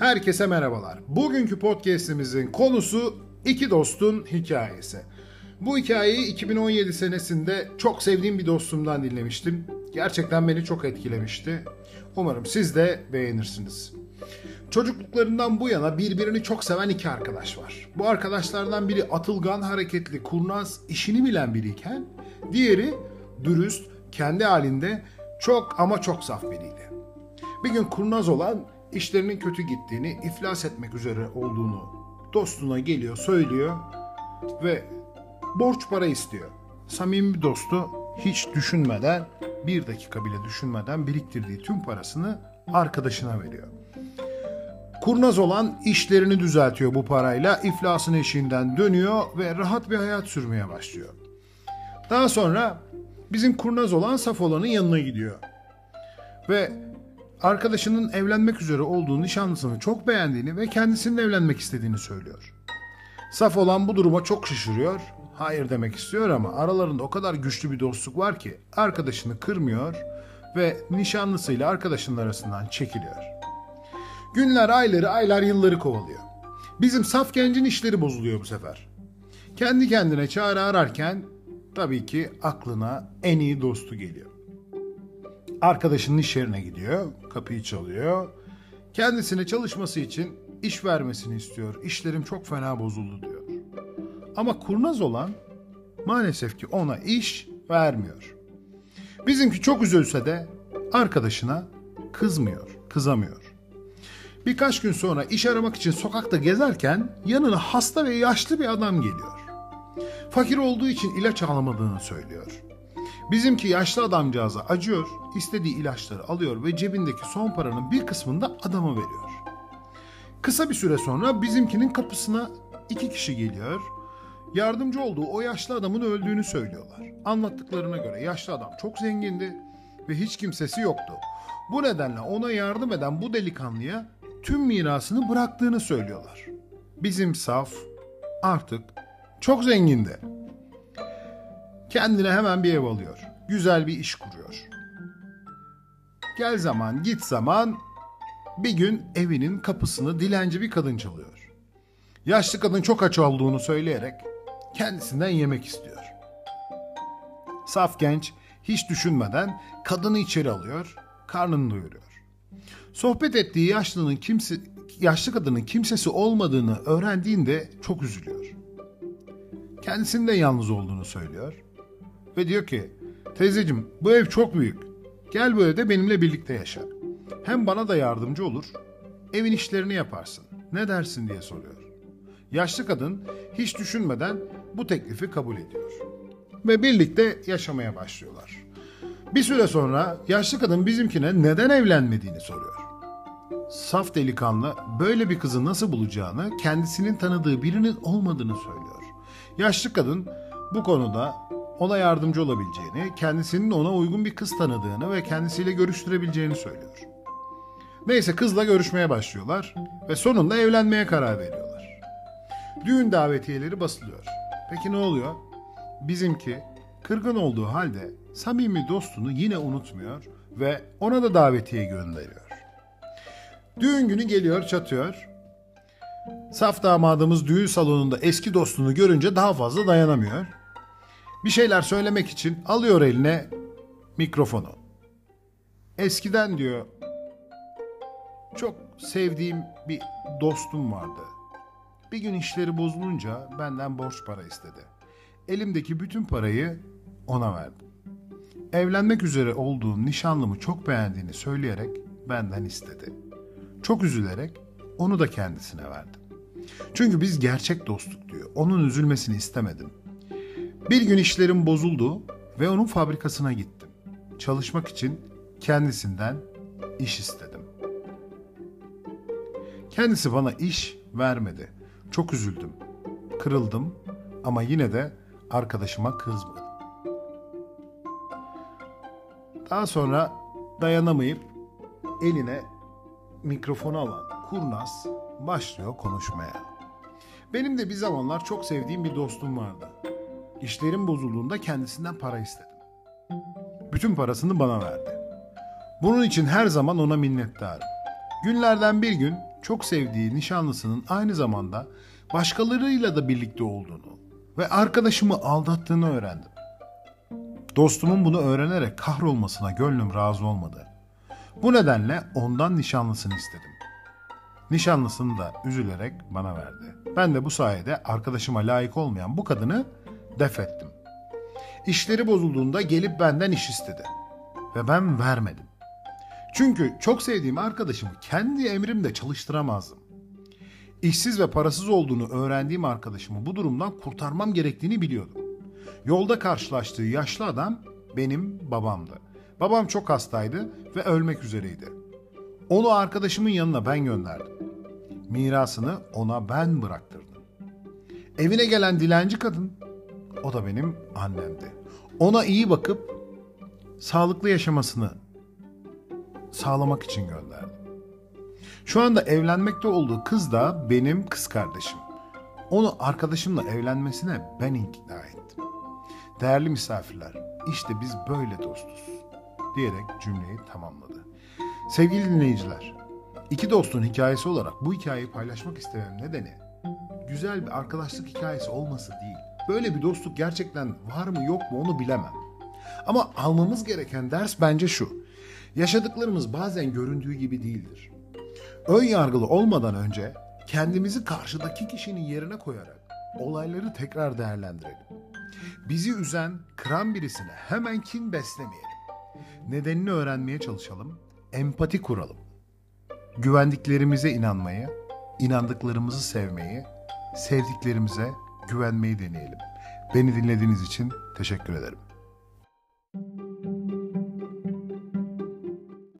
Herkese merhabalar. Bugünkü podcast'imizin konusu iki dostun hikayesi. Bu hikayeyi 2017 senesinde çok sevdiğim bir dostumdan dinlemiştim. Gerçekten beni çok etkilemişti. Umarım siz de beğenirsiniz. Çocukluklarından bu yana birbirini çok seven iki arkadaş var. Bu arkadaşlardan biri atılgan, hareketli, kurnaz, işini bilen biriyken diğeri dürüst, kendi halinde çok ama çok saf biriydi. Bir gün kurnaz olan işlerinin kötü gittiğini, iflas etmek üzere olduğunu dostuna geliyor, söylüyor ve borç para istiyor. Samimi bir dostu hiç düşünmeden, bir dakika bile düşünmeden biriktirdiği tüm parasını arkadaşına veriyor. Kurnaz olan işlerini düzeltiyor bu parayla, iflasın eşiğinden dönüyor ve rahat bir hayat sürmeye başlıyor. Daha sonra bizim kurnaz olan saf olanın yanına gidiyor. Ve arkadaşının evlenmek üzere olduğu nişanlısını çok beğendiğini ve kendisinin evlenmek istediğini söylüyor. Saf olan bu duruma çok şaşırıyor. Hayır demek istiyor ama aralarında o kadar güçlü bir dostluk var ki arkadaşını kırmıyor ve nişanlısıyla arkadaşının arasından çekiliyor. Günler, ayları, aylar, yılları kovalıyor. Bizim saf gencin işleri bozuluyor bu sefer. Kendi kendine çare ararken tabii ki aklına en iyi dostu geliyor. Arkadaşının iş yerine gidiyor, kapıyı çalıyor. Kendisine çalışması için iş vermesini istiyor. İşlerim çok fena bozuldu diyor. Ama kurnaz olan maalesef ki ona iş vermiyor. Bizimki çok üzülse de arkadaşına kızmıyor, kızamıyor. Birkaç gün sonra iş aramak için sokakta gezerken yanına hasta ve yaşlı bir adam geliyor. Fakir olduğu için ilaç alamadığını söylüyor. Bizimki yaşlı adamcağıza acıyor, istediği ilaçları alıyor ve cebindeki son paranın bir kısmını da adama veriyor. Kısa bir süre sonra bizimkinin kapısına iki kişi geliyor. Yardımcı olduğu o yaşlı adamın öldüğünü söylüyorlar. Anlattıklarına göre yaşlı adam çok zengindi ve hiç kimsesi yoktu. Bu nedenle ona yardım eden bu delikanlıya tüm mirasını bıraktığını söylüyorlar. Bizim saf artık çok zengindi. Kendine hemen bir ev alıyor. Güzel bir iş kuruyor. Gel zaman git zaman bir gün evinin kapısını dilenci bir kadın çalıyor. Yaşlı kadın çok aç olduğunu söyleyerek kendisinden yemek istiyor. Saf genç hiç düşünmeden kadını içeri alıyor, karnını doyuruyor. Sohbet ettiği yaşlının kimse, yaşlı kadının kimsesi olmadığını öğrendiğinde çok üzülüyor. Kendisinin de yalnız olduğunu söylüyor. Ve diyor ki, teyzecim bu ev çok büyük. Gel bu evde benimle birlikte yaşa. Hem bana da yardımcı olur, evin işlerini yaparsın. Ne dersin diye soruyor. Yaşlı kadın hiç düşünmeden bu teklifi kabul ediyor. Ve birlikte yaşamaya başlıyorlar. Bir süre sonra yaşlı kadın bizimkine neden evlenmediğini soruyor. Saf delikanlı böyle bir kızı nasıl bulacağını, kendisinin tanıdığı birinin olmadığını söylüyor. Yaşlı kadın bu konuda ona yardımcı olabileceğini, kendisinin ona uygun bir kız tanıdığını ve kendisiyle görüştürebileceğini söylüyor. Neyse kızla görüşmeye başlıyorlar ve sonunda evlenmeye karar veriyorlar. Düğün davetiyeleri basılıyor. Peki ne oluyor? Bizimki kırgın olduğu halde samimi dostunu yine unutmuyor ve ona da davetiye gönderiyor. Düğün günü geliyor çatıyor. Saf damadımız düğün salonunda eski dostunu görünce daha fazla dayanamıyor. Bir şeyler söylemek için alıyor eline mikrofonu. Eskiden diyor çok sevdiğim bir dostum vardı. Bir gün işleri bozulunca benden borç para istedi. Elimdeki bütün parayı ona verdim. Evlenmek üzere olduğum nişanlımı çok beğendiğini söyleyerek benden istedi. Çok üzülerek onu da kendisine verdim. Çünkü biz gerçek dostluk diyor. Onun üzülmesini istemedim. Bir gün işlerim bozuldu ve onun fabrikasına gittim. Çalışmak için kendisinden iş istedim. Kendisi bana iş vermedi. Çok üzüldüm. Kırıldım ama yine de arkadaşıma kızmadım. Daha sonra dayanamayıp eline mikrofonu alan kurnaz başlıyor konuşmaya. Benim de bir zamanlar çok sevdiğim bir dostum vardı. İşlerim bozulduğunda kendisinden para istedim. Bütün parasını bana verdi. Bunun için her zaman ona minnettarım. Günlerden bir gün çok sevdiği nişanlısının aynı zamanda başkalarıyla da birlikte olduğunu ve arkadaşımı aldattığını öğrendim. Dostumun bunu öğrenerek kahrolmasına gönlüm razı olmadı. Bu nedenle ondan nişanlısını istedim. Nişanlısını da üzülerek bana verdi. Ben de bu sayede arkadaşıma layık olmayan bu kadını def ettim. İşleri bozulduğunda gelip benden iş istedi. Ve ben vermedim. Çünkü çok sevdiğim arkadaşımı kendi emrimde çalıştıramazdım. İşsiz ve parasız olduğunu öğrendiğim arkadaşımı bu durumdan kurtarmam gerektiğini biliyordum. Yolda karşılaştığı yaşlı adam benim babamdı. Babam çok hastaydı ve ölmek üzereydi. Onu arkadaşımın yanına ben gönderdim. Mirasını ona ben bıraktırdım. Evine gelen dilenci kadın, o da benim annemdi. Ona iyi bakıp sağlıklı yaşamasını sağlamak için gönderdim. Şu anda evlenmekte olduğu kız da benim kız kardeşim. Onu arkadaşımla evlenmesine ben ikna ettim. Değerli misafirler, işte biz böyle dostuz diyerek cümleyi tamamladı. Sevgili dinleyiciler, iki dostun hikayesi olarak bu hikayeyi paylaşmak istemem nedeni güzel bir arkadaşlık hikayesi olması değil. Böyle bir dostluk gerçekten var mı yok mu onu bilemem. Ama almamız gereken ders bence şu. Yaşadıklarımız bazen göründüğü gibi değildir. Ön yargılı olmadan önce kendimizi karşıdaki kişinin yerine koyarak olayları tekrar değerlendirelim. Bizi üzen, kıran birisine hemen kin beslemeyelim. Nedenini öğrenmeye çalışalım, empati kuralım. Güvendiklerimize inanmayı, inandıklarımızı sevmeyi, sevdiklerimize güvenmeyi deneyelim. Beni dinlediğiniz için teşekkür ederim.